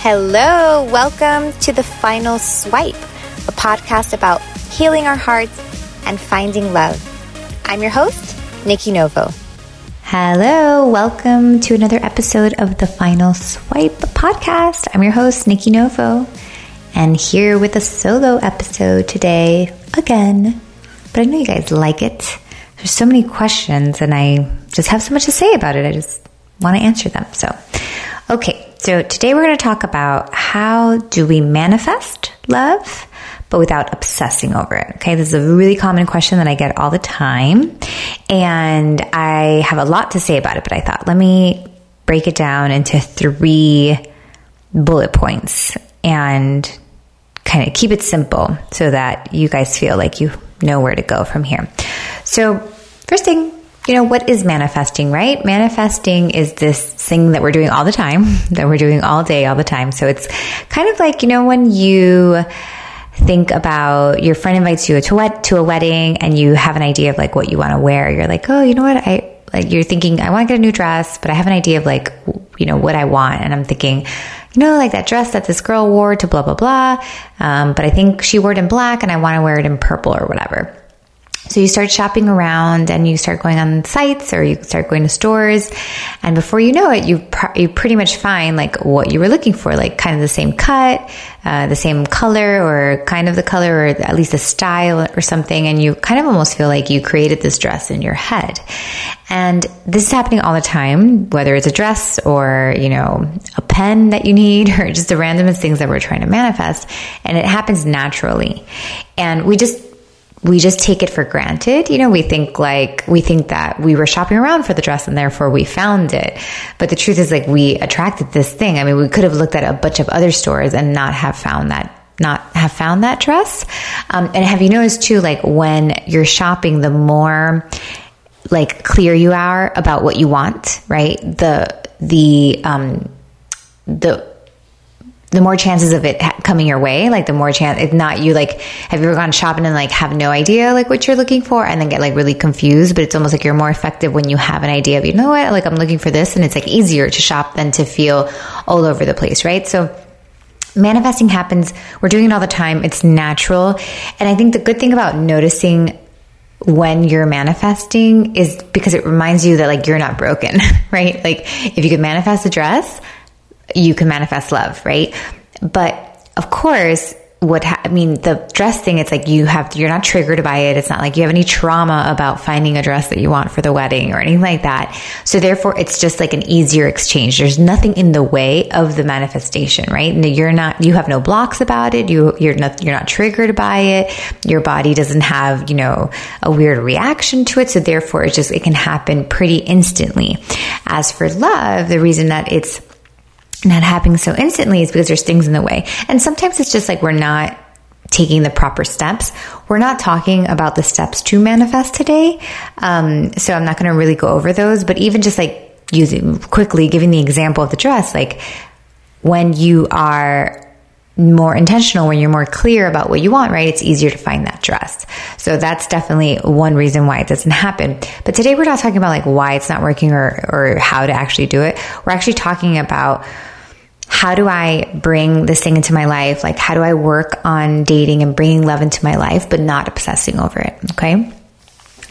Hello, welcome to the final swipe, a podcast about healing our hearts and finding love. I'm your host, Nikki Novo. Hello, welcome to another episode of the Final Swipe podcast. I'm your host, Nikki Novo, and here with a solo episode today again. But I know you guys like it. There's so many questions, and I just have so much to say about it. I just want to answer them. So, okay, so today we're going to talk about how do we manifest love, but without obsessing over it. Okay. This is a really common question that I get all the time. And I have a lot to say about it, but I thought, let me break it down into three bullet points and kind of keep it simple so that you guys feel like you know where to go from here. So first thing, you know, what is manifesting, right? Manifesting is this thing that we're doing all the time, that we're doing all day, all the time. So it's kind of like, you know, when you think about your friend invites you to a, to a wedding and you have an idea of like what you want to wear. You're like, oh, you know what? I like, you're thinking, I want to get a new dress, but I have an idea of like, you know, what I want. And I'm thinking, you know, like that dress that this girl wore to blah, blah, blah. Um, but I think she wore it in black and I want to wear it in purple or whatever. So you start shopping around and you start going on sites or you start going to stores. And before you know it, you, pr- you pretty much find like what you were looking for, like kind of the same cut, uh, the same color or kind of the color or at least the style or something. And you kind of almost feel like you created this dress in your head. And this is happening all the time, whether it's a dress or, you know, a pen that you need or just the randomest things that we're trying to manifest. And it happens naturally. And we just we just take it for granted. You know, we think like, we think that we were shopping around for the dress and therefore we found it. But the truth is like, we attracted this thing. I mean, we could have looked at a bunch of other stores and not have found that not have found that dress. Um, and have you noticed too, like when you're shopping, the more like clear you are about what you want, right? The, the, um, the, the more chances of it coming your way, like the more chance, if not you like, have you ever gone shopping and like have no idea like what you're looking for and then get like really confused, but it's almost like you're more effective when you have an idea of, you know what, like I'm looking for this and it's like easier to shop than to feel all over the place, right? So manifesting happens. We're doing it all the time. It's natural. And I think the good thing about noticing when you're manifesting is because it reminds you that like you're not broken, right? Like if you could manifest a dress, you can manifest love, right? But of course, what ha- I mean, the dress thing, it's like you have, you're not triggered by it. It's not like you have any trauma about finding a dress that you want for the wedding or anything like that. So therefore, it's just like an easier exchange. There's nothing in the way of the manifestation, right? You're not, you have no blocks about it. You, you're not, you're not triggered by it. Your body doesn't have, you know, a weird reaction to it. So therefore, it just, it can happen pretty instantly. As for love, the reason that it's, not happening so instantly is because there's things in the way. And sometimes it's just like we're not taking the proper steps. We're not talking about the steps to manifest today. Um, so I'm not going to really go over those, but even just like using quickly, giving the example of the dress, like when you are more intentional, when you're more clear about what you want, right? It's easier to find that dress. So that's definitely one reason why it doesn't happen. But today we're not talking about like why it's not working or, or how to actually do it. We're actually talking about how do I bring this thing into my life? Like, how do I work on dating and bringing love into my life, but not obsessing over it? Okay.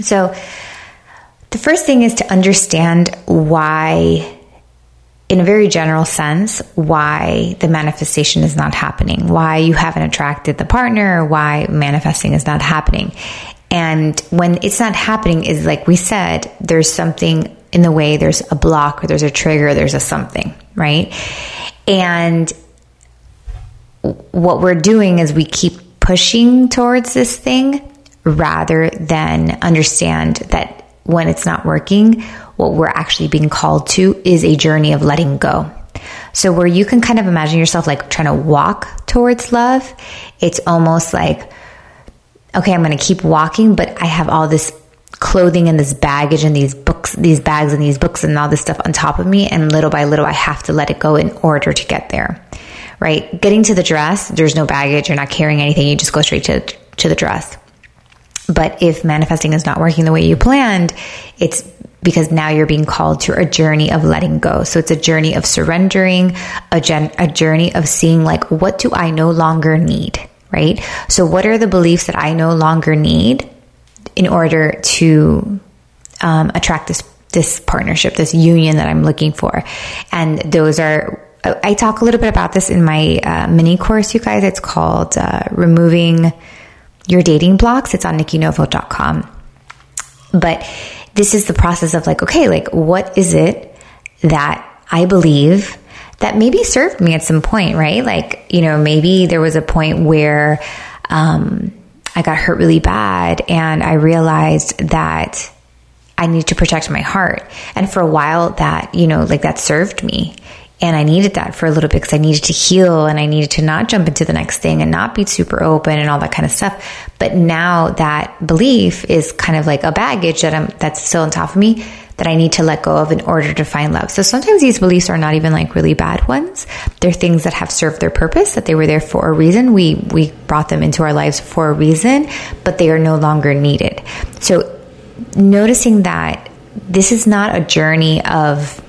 So, the first thing is to understand why, in a very general sense, why the manifestation is not happening, why you haven't attracted the partner, why manifesting is not happening. And when it's not happening, is like we said, there's something in the way, there's a block, or there's a trigger, there's a something, right? And what we're doing is we keep pushing towards this thing rather than understand that when it's not working, what we're actually being called to is a journey of letting go. So, where you can kind of imagine yourself like trying to walk towards love, it's almost like, okay, I'm going to keep walking, but I have all this clothing and this baggage and these books, these bags and these books and all this stuff on top of me. And little by little, I have to let it go in order to get there. Right? Getting to the dress, there's no baggage. You're not carrying anything. You just go straight to, to the dress. But if manifesting is not working the way you planned, it's because now you're being called to a journey of letting go. So it's a journey of surrendering, a, gen- a journey of seeing like, what do I no longer need? Right? So what are the beliefs that I no longer need in order to um, attract this this partnership, this union that I'm looking for? And those are I talk a little bit about this in my uh, mini course, you guys. It's called uh, Removing Your Dating Blocks. It's on nikkinovo.com. But this is the process of like, okay, like, what is it that I believe that maybe served me at some point, right? Like, you know, maybe there was a point where um, I got hurt really bad and I realized that I need to protect my heart. And for a while, that, you know, like that served me. And I needed that for a little bit because I needed to heal and I needed to not jump into the next thing and not be super open and all that kind of stuff. But now that belief is kind of like a baggage that I'm, that's still on top of me that I need to let go of in order to find love. So sometimes these beliefs are not even like really bad ones. They're things that have served their purpose, that they were there for a reason. We, we brought them into our lives for a reason, but they are no longer needed. So noticing that this is not a journey of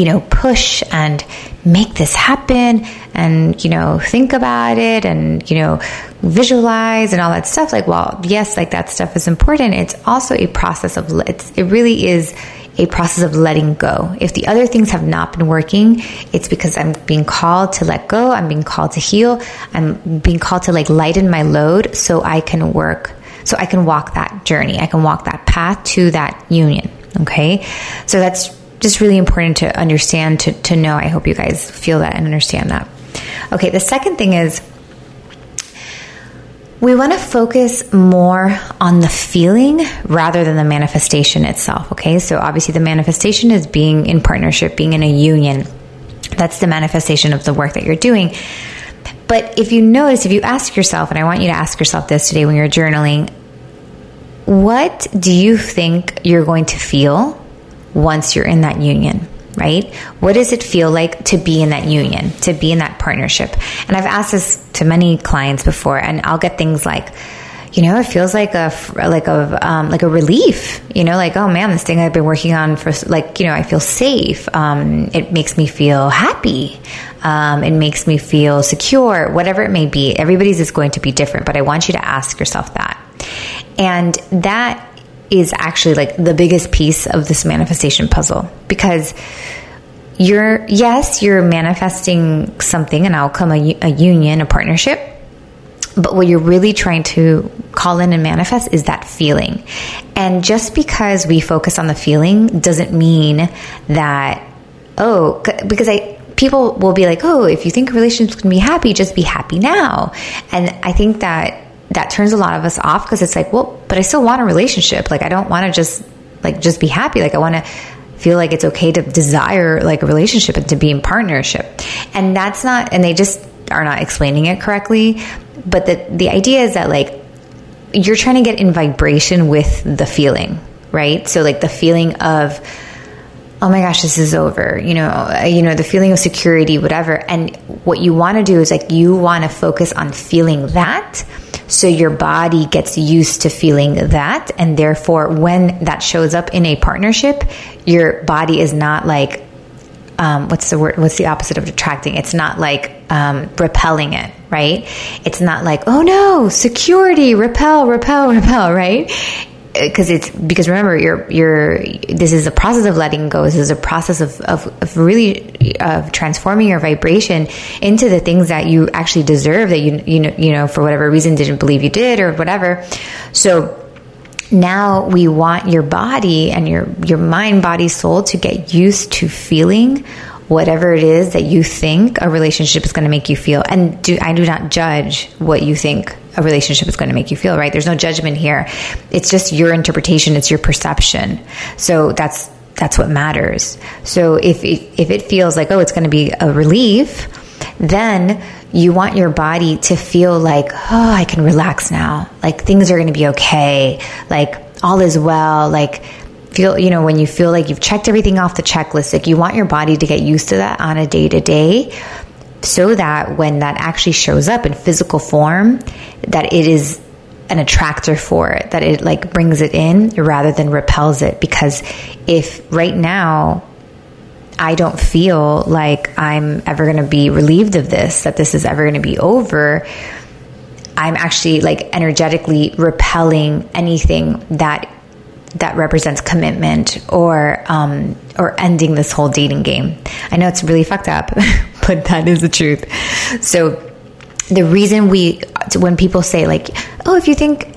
you know, push and make this happen and, you know, think about it and, you know, visualize and all that stuff. Like, well, yes, like that stuff is important. It's also a process of, it's, it really is a process of letting go. If the other things have not been working, it's because I'm being called to let go. I'm being called to heal. I'm being called to like lighten my load so I can work, so I can walk that journey. I can walk that path to that union. Okay. So that's just really important to understand, to, to know. I hope you guys feel that and understand that. Okay, the second thing is we want to focus more on the feeling rather than the manifestation itself. Okay, so obviously the manifestation is being in partnership, being in a union. That's the manifestation of the work that you're doing. But if you notice, if you ask yourself, and I want you to ask yourself this today when you're journaling, what do you think you're going to feel once you're in that union, right? What does it feel like to be in that union, to be in that partnership? And I've asked this to many clients before, and I'll get things like, you know, it feels like a like a um, like a relief. You know, like oh man, this thing I've been working on for like you know, I feel safe. Um, it makes me feel happy. Um, it makes me feel secure. Whatever it may be, everybody's is going to be different. But I want you to ask yourself that, and that is actually like the biggest piece of this manifestation puzzle because you're, yes, you're manifesting something, an outcome, a, a union, a partnership. But what you're really trying to call in and manifest is that feeling. And just because we focus on the feeling doesn't mean that, oh, because I, people will be like, oh, if you think a relationship's gonna be happy, just be happy now. And I think that that turns a lot of us off because it's like, well, but I still want a relationship. Like, I don't want to just like just be happy. Like, I want to feel like it's okay to desire like a relationship and to be in partnership. And that's not, and they just are not explaining it correctly. But the the idea is that like you're trying to get in vibration with the feeling, right? So like the feeling of oh my gosh, this is over. You know, uh, you know, the feeling of security, whatever. And what you want to do is like you want to focus on feeling that so your body gets used to feeling that. And therefore, when that shows up in a partnership, your body is not like, um, what's the word? What's the opposite of attracting? It's not like um, repelling it, right? It's not like, oh no, security, repel, repel, repel, right? Because it's because remember you're you're this is a process of letting go. This is a process of, of, of really of transforming your vibration into the things that you actually deserve that you you know you know for whatever reason didn't believe you did or whatever. So now we want your body and your your mind body soul to get used to feeling whatever it is that you think a relationship is going to make you feel. And do, I do not judge what you think a relationship is going to make you feel, right? There's no judgment here. It's just your interpretation, it's your perception. So that's that's what matters. So if it, if it feels like oh, it's going to be a relief, then you want your body to feel like oh, I can relax now. Like things are going to be okay. Like all is well. Like feel, you know, when you feel like you've checked everything off the checklist, like you want your body to get used to that on a day to day so that when that actually shows up in physical form, that it is an attractor for it, that it like brings it in rather than repels it. Because if right now I don't feel like I'm ever going to be relieved of this, that this is ever going to be over, I'm actually like energetically repelling anything that that represents commitment or um, or ending this whole dating game. I know it's really fucked up, but that is the truth. So the reason we when people say like, oh, if you think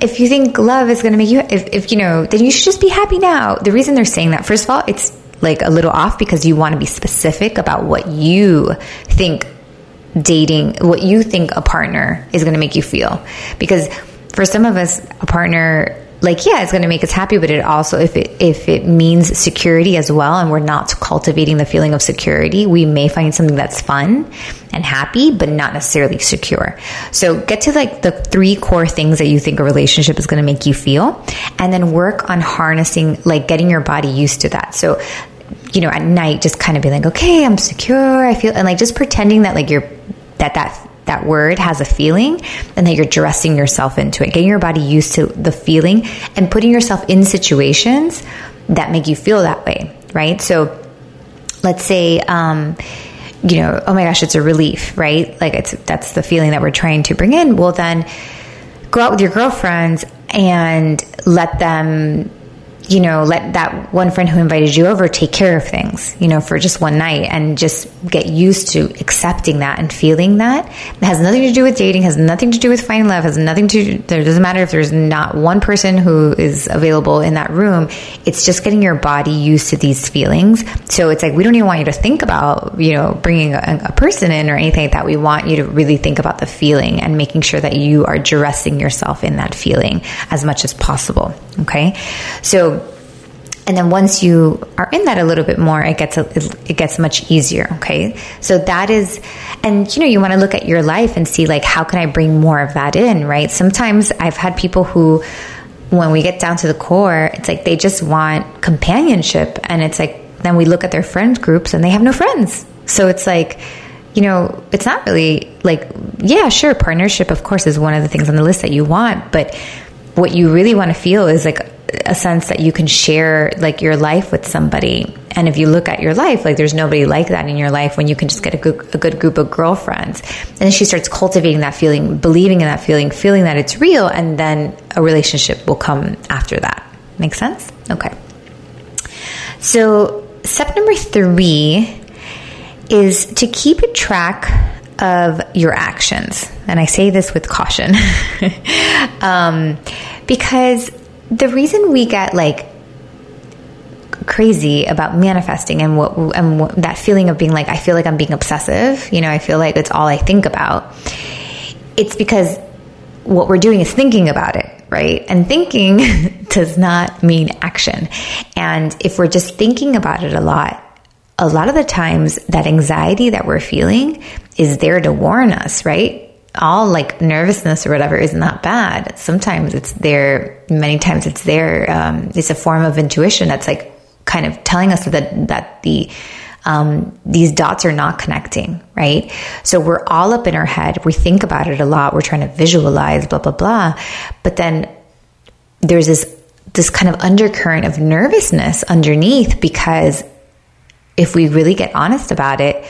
if you think love is going to make you if, if you know then you should just be happy now the reason they're saying that first of all it's like a little off because you want to be specific about what you think dating what you think a partner is going to make you feel because for some of us a partner like yeah it's going to make us happy but it also if it if it means security as well and we're not cultivating the feeling of security we may find something that's fun and happy but not necessarily secure. So get to like the three core things that you think a relationship is going to make you feel and then work on harnessing like getting your body used to that. So you know at night just kind of be like okay i'm secure i feel and like just pretending that like you're that that that word has a feeling and that you're dressing yourself into it, getting your body used to the feeling and putting yourself in situations that make you feel that way, right? So let's say, um, you know, oh my gosh, it's a relief, right? Like it's that's the feeling that we're trying to bring in. Well, then go out with your girlfriends and let them you know, let that one friend who invited you over take care of things, you know, for just one night and just get used to accepting that and feeling that. It has nothing to do with dating, has nothing to do with finding love, has nothing to, it doesn't matter if there's not one person who is available in that room. It's just getting your body used to these feelings. So it's like, we don't even want you to think about, you know, bringing a, a person in or anything like that. We want you to really think about the feeling and making sure that you are dressing yourself in that feeling as much as possible. Okay. So, and then once you are in that a little bit more it gets a, it gets much easier okay? So that is and you know you want to look at your life and see like how can i bring more of that in right? Sometimes i've had people who when we get down to the core it's like they just want companionship and it's like then we look at their friend groups and they have no friends. So it's like you know it's not really like yeah sure partnership of course is one of the things on the list that you want but what you really want to feel is like a sense that you can share like your life with somebody. And if you look at your life, like there's nobody like that in your life when you can just get a good, a good group of girlfriends. And she starts cultivating that feeling, believing in that feeling, feeling that it's real, and then a relationship will come after that. Make sense? Okay. So, step number three is to keep a track of your actions. And I say this with caution um, because the reason we get like crazy about manifesting and what and what, that feeling of being like I feel like I'm being obsessive, you know, I feel like it's all I think about. It's because what we're doing is thinking about it, right? And thinking does not mean action. And if we're just thinking about it a lot, a lot of the times that anxiety that we're feeling is there to warn us, right? All like nervousness or whatever is not bad. Sometimes it's there, many times it's there. Um, it's a form of intuition that's like kind of telling us that, that the, um, these dots are not connecting, right? So we're all up in our head. We think about it a lot. We're trying to visualize, blah, blah, blah. But then there's this, this kind of undercurrent of nervousness underneath because if we really get honest about it,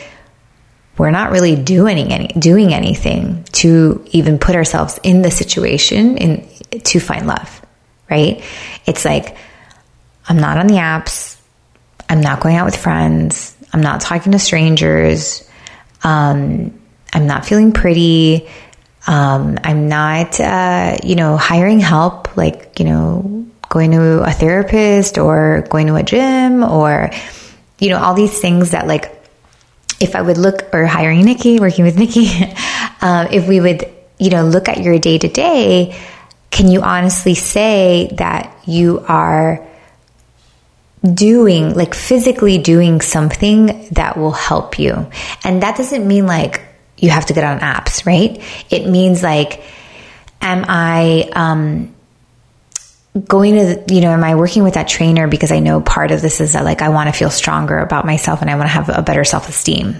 we're not really doing any doing anything to even put ourselves in the situation to find love right? It's like i'm not on the apps. I'm not going out with friends. I'm not talking to strangers. Um, i'm not feeling pretty. Um, i'm not uh, you know hiring help like you know going to a therapist or going to a gym or you know all these things that like if I would look or hiring Nikki, working with Nikki, um, if we would, you know, look at your day to day, can you honestly say that you are doing, like physically doing something that will help you? And that doesn't mean like you have to get on apps, right? It means like, am I, um, going to you know am i working with that trainer because i know part of this is that like i want to feel stronger about myself and i want to have a better self-esteem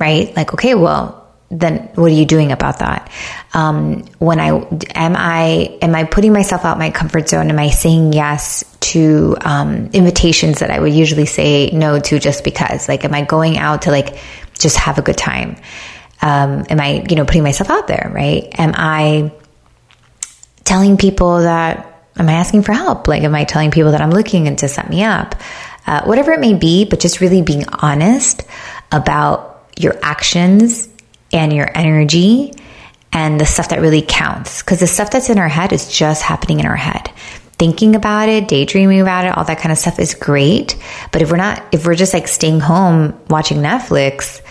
right like okay well then what are you doing about that? Um, when I am I am I putting myself out my comfort zone? Am I saying yes to um, invitations that I would usually say no to just because? Like, am I going out to like just have a good time? Um, am I you know putting myself out there? Right? Am I telling people that? Am I asking for help? Like, am I telling people that I'm looking and to set me up? Uh, whatever it may be, but just really being honest about your actions and your energy and the stuff that really counts. Because the stuff that's in our head is just happening in our head. Thinking about it, daydreaming about it, all that kind of stuff is great. But if we're not, if we're just like staying home watching Netflix,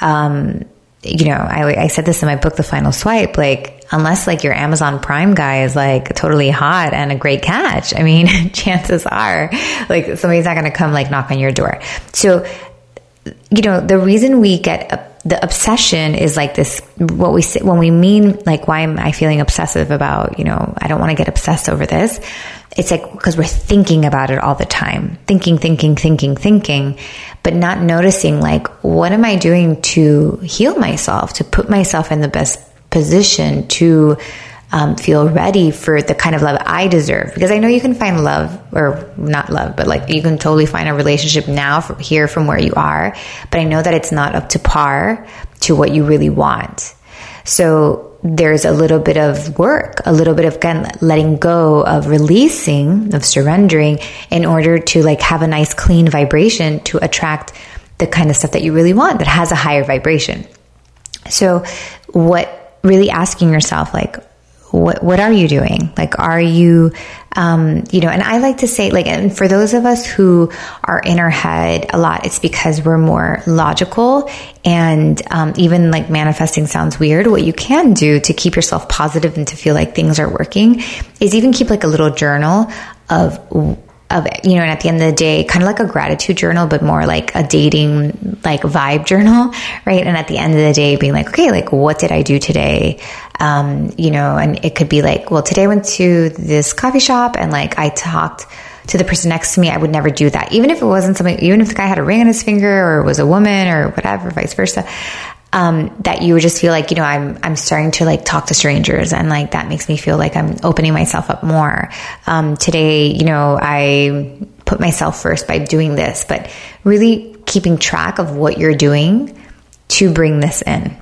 um, you know, I, I said this in my book, The Final Swipe, like, unless like your Amazon Prime guy is like totally hot and a great catch, I mean, chances are like somebody's not going to come like knock on your door. So, you know, the reason we get the obsession is like this what we say when we mean like why am i feeling obsessive about you know i don't want to get obsessed over this. It's like because we're thinking about it all the time. Thinking thinking thinking thinking but not noticing like what am i doing to heal myself to put myself in the best position to um, feel ready for the kind of love I deserve. Because I know you can find love, or not love, but like you can totally find a relationship now from here from where you are. But I know that it's not up to par to what you really want. So there's a little bit of work, a little bit of again, letting go of releasing, of surrendering in order to like have a nice clean vibration to attract the kind of stuff that you really want that has a higher vibration. So what really asking yourself like what what are you doing? Like, are you, um, you know? And I like to say, like, and for those of us who are in our head a lot, it's because we're more logical, and um, even like manifesting sounds weird. What you can do to keep yourself positive and to feel like things are working is even keep like a little journal of of you know and at the end of the day kind of like a gratitude journal but more like a dating like vibe journal right and at the end of the day being like okay like what did i do today um, you know, and it could be like, well, today I went to this coffee shop and like I talked to the person next to me. I would never do that. Even if it wasn't something, even if the guy had a ring on his finger or was a woman or whatever, vice versa. Um, that you would just feel like, you know, I'm, I'm starting to like talk to strangers and like that makes me feel like I'm opening myself up more. Um, today, you know, I put myself first by doing this, but really keeping track of what you're doing to bring this in.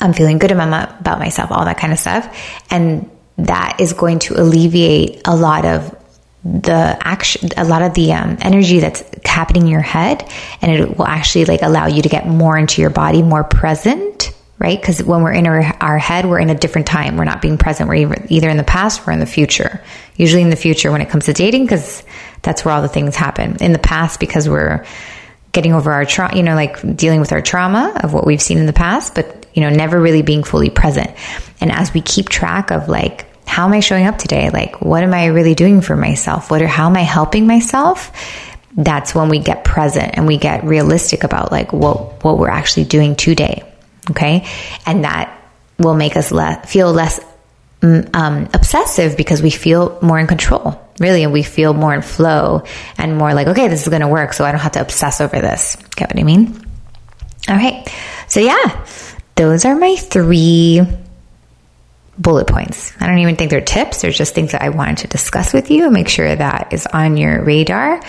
I'm feeling good about myself, all that kind of stuff. And that is going to alleviate a lot of the action, a lot of the um, energy that's happening in your head. And it will actually like allow you to get more into your body, more present, right? Because when we're in our, our head, we're in a different time. We're not being present. We're either in the past or in the future. Usually in the future when it comes to dating, because that's where all the things happen. In the past, because we're getting over our trauma, you know, like dealing with our trauma of what we've seen in the past, but you know, never really being fully present. And as we keep track of like, how am I showing up today? Like, what am I really doing for myself? What are, how am I helping myself? That's when we get present and we get realistic about like what, what we're actually doing today. Okay. And that will make us le- feel less mm, um, obsessive because we feel more in control, really, and we feel more in flow and more like, okay, this is going to work, so I don't have to obsess over this. Get what I mean? All right. So, yeah, those are my three bullet points. I don't even think they're tips. They're just things that I wanted to discuss with you and make sure that is on your radar.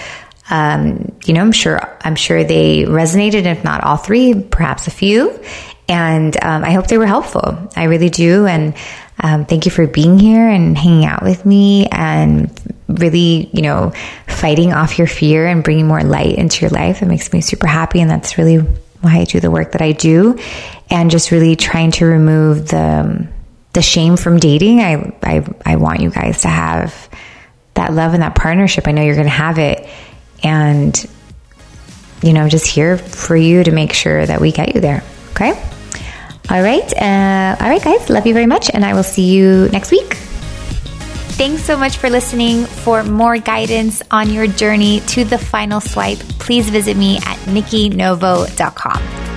Um, you know, I'm sure, I'm sure they resonated, if not all three, perhaps a few. And um, I hope they were helpful. I really do. And um, thank you for being here and hanging out with me and really, you know, fighting off your fear and bringing more light into your life. It makes me super happy. And that's really why I do the work that I do and just really trying to remove the the shame from dating. I I I want you guys to have that love and that partnership. I know you're going to have it, and you know, just here for you to make sure that we get you there. Okay. All right. Uh, all right, guys. Love you very much, and I will see you next week. Thanks so much for listening. For more guidance on your journey to the final swipe, please visit me at nikkinovo.com.